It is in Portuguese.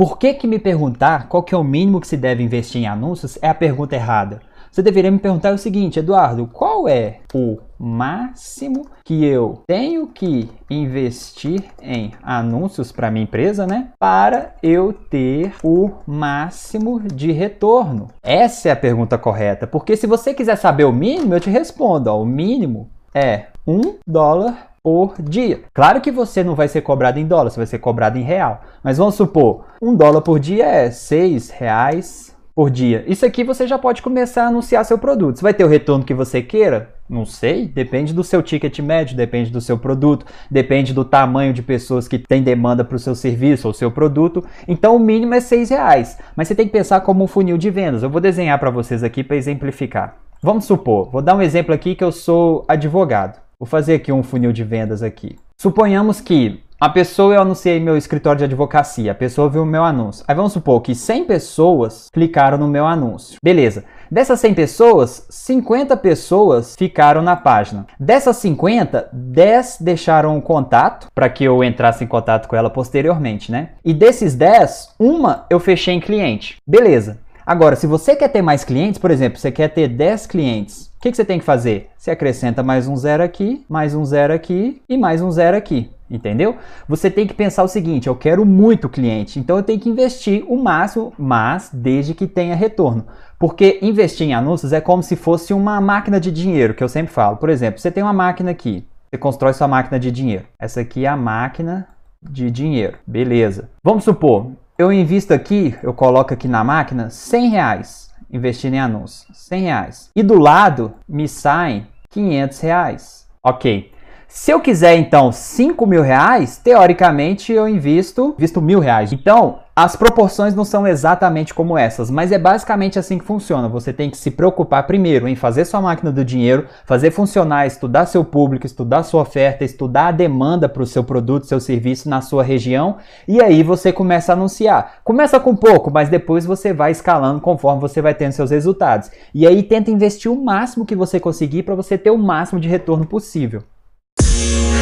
Por que que me perguntar qual que é o mínimo que se deve investir em anúncios é a pergunta errada? Você deveria me perguntar o seguinte, Eduardo, qual é o máximo que eu tenho que investir em anúncios para minha empresa, né? Para eu ter o máximo de retorno. Essa é a pergunta correta, porque se você quiser saber o mínimo, eu te respondo, ó, o mínimo é um dólar por dia. Claro que você não vai ser cobrado em dólar, você vai ser cobrado em real. Mas vamos supor, um dólar por dia é seis reais por dia. Isso aqui você já pode começar a anunciar seu produto. Você vai ter o retorno que você queira? Não sei, depende do seu ticket médio, depende do seu produto, depende do tamanho de pessoas que tem demanda para o seu serviço ou seu produto. Então o mínimo é seis reais, mas você tem que pensar como um funil de vendas. Eu vou desenhar para vocês aqui para exemplificar. Vamos supor, vou dar um exemplo aqui que eu sou advogado. Vou fazer aqui um funil de vendas aqui. Suponhamos que a pessoa, eu anunciei meu escritório de advocacia, a pessoa viu o meu anúncio. Aí vamos supor que 100 pessoas clicaram no meu anúncio. Beleza. Dessas 100 pessoas, 50 pessoas ficaram na página. Dessas 50, 10 deixaram o contato para que eu entrasse em contato com ela posteriormente, né? E desses 10, uma eu fechei em cliente. Beleza. Agora, se você quer ter mais clientes, por exemplo, você quer ter 10 clientes, o que, que você tem que fazer? Você acrescenta mais um zero aqui, mais um zero aqui e mais um zero aqui. Entendeu? Você tem que pensar o seguinte: eu quero muito cliente, então eu tenho que investir o máximo, mas desde que tenha retorno. Porque investir em anúncios é como se fosse uma máquina de dinheiro, que eu sempre falo. Por exemplo, você tem uma máquina aqui, você constrói sua máquina de dinheiro. Essa aqui é a máquina de dinheiro. Beleza. Vamos supor, eu invisto aqui, eu coloco aqui na máquina 100 reais investindo em anúncios. 100 reais. E do lado me saem 500 reais. Ok. Se eu quiser então 5 mil reais, teoricamente eu invisto, visto mil reais. Então, as proporções não são exatamente como essas, mas é basicamente assim que funciona. Você tem que se preocupar primeiro em fazer sua máquina do dinheiro, fazer funcionar, estudar seu público, estudar sua oferta, estudar a demanda para o seu produto, seu serviço na sua região, e aí você começa a anunciar. Começa com pouco, mas depois você vai escalando conforme você vai tendo seus resultados. E aí tenta investir o máximo que você conseguir para você ter o máximo de retorno possível. Yeah.